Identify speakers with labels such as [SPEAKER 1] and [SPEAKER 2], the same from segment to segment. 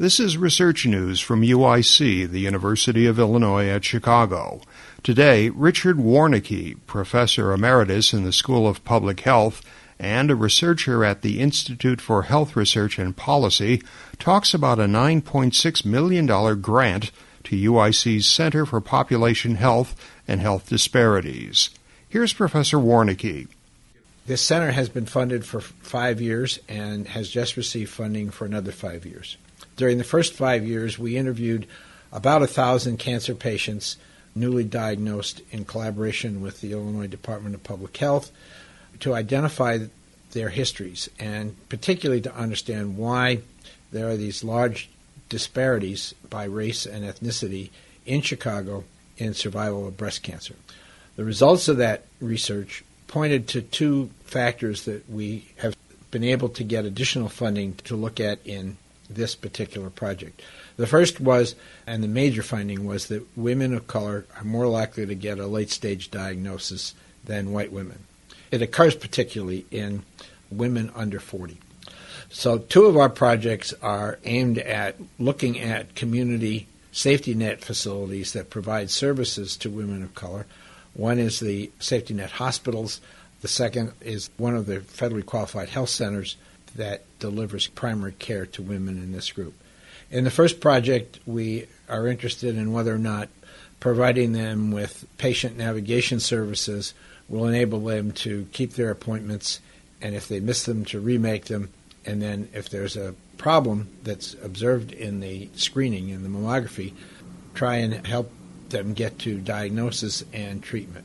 [SPEAKER 1] This is research news from UIC, the University of Illinois at Chicago. Today, Richard Warnecke, professor emeritus in the School of Public Health and a researcher at the Institute for Health Research and Policy, talks about a $9.6 million grant to UIC's Center for Population Health and Health Disparities. Here's Professor Warnecke.
[SPEAKER 2] This center has been funded for five years and has just received funding for another five years. During the first five years, we interviewed about a thousand cancer patients newly diagnosed in collaboration with the Illinois Department of Public Health to identify their histories and particularly to understand why there are these large disparities by race and ethnicity in Chicago in survival of breast cancer. The results of that research pointed to two factors that we have been able to get additional funding to look at in this particular project. The first was, and the major finding was that women of color are more likely to get a late stage diagnosis than white women. It occurs particularly in women under 40. So, two of our projects are aimed at looking at community safety net facilities that provide services to women of color. One is the safety net hospitals, the second is one of the federally qualified health centers that delivers primary care to women in this group. In the first project, we are interested in whether or not providing them with patient navigation services will enable them to keep their appointments and if they miss them to remake them and then if there's a problem that's observed in the screening in the mammography try and help them get to diagnosis and treatment.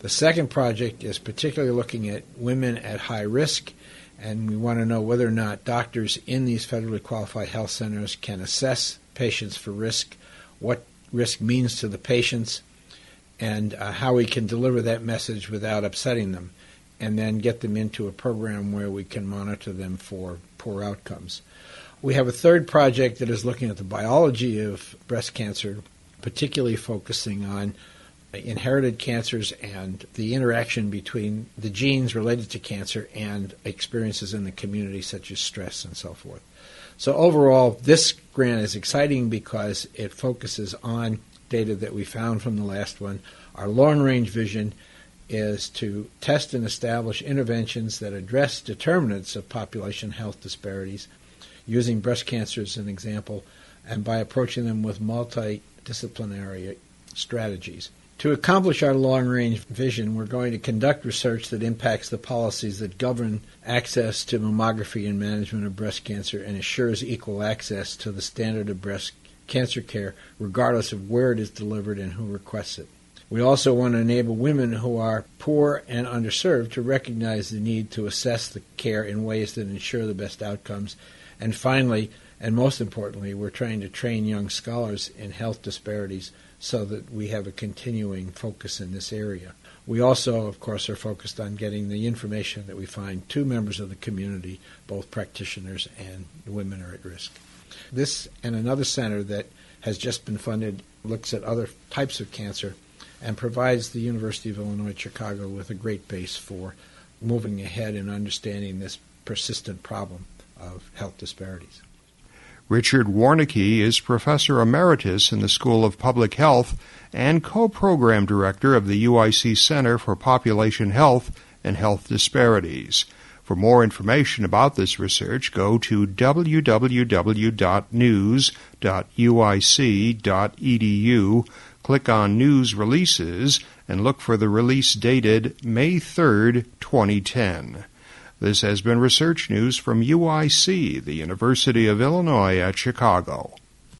[SPEAKER 2] The second project is particularly looking at women at high risk and we want to know whether or not doctors in these federally qualified health centers can assess patients for risk, what risk means to the patients, and uh, how we can deliver that message without upsetting them, and then get them into a program where we can monitor them for poor outcomes. We have a third project that is looking at the biology of breast cancer, particularly focusing on inherited cancers and the interaction between the genes related to cancer and experiences in the community, such as stress and so forth. So, overall, this grant is exciting because it focuses on data that we found from the last one. Our long range vision is to test and establish interventions that address determinants of population health disparities, using breast cancer as an example, and by approaching them with multidisciplinary strategies. To accomplish our long range vision, we're going to conduct research that impacts the policies that govern access to mammography and management of breast cancer and assures equal access to the standard of breast cancer care, regardless of where it is delivered and who requests it. We also want to enable women who are poor and underserved to recognize the need to assess the care in ways that ensure the best outcomes. And finally, and most importantly, we're trying to train young scholars in health disparities so that we have a continuing focus in this area. We also, of course, are focused on getting the information that we find to members of the community, both practitioners and women are at risk. This and another center that has just been funded looks at other types of cancer and provides the University of Illinois Chicago with a great base for moving ahead in understanding this persistent problem of health disparities.
[SPEAKER 1] Richard Warnecke is Professor Emeritus in the School of Public Health and co-program director of the UIC Center for Population Health and Health Disparities. For more information about this research, go to www.news.uic.edu, click on News Releases, and look for the release dated May 3, 2010. This has been Research News from UIC, the University of Illinois at Chicago.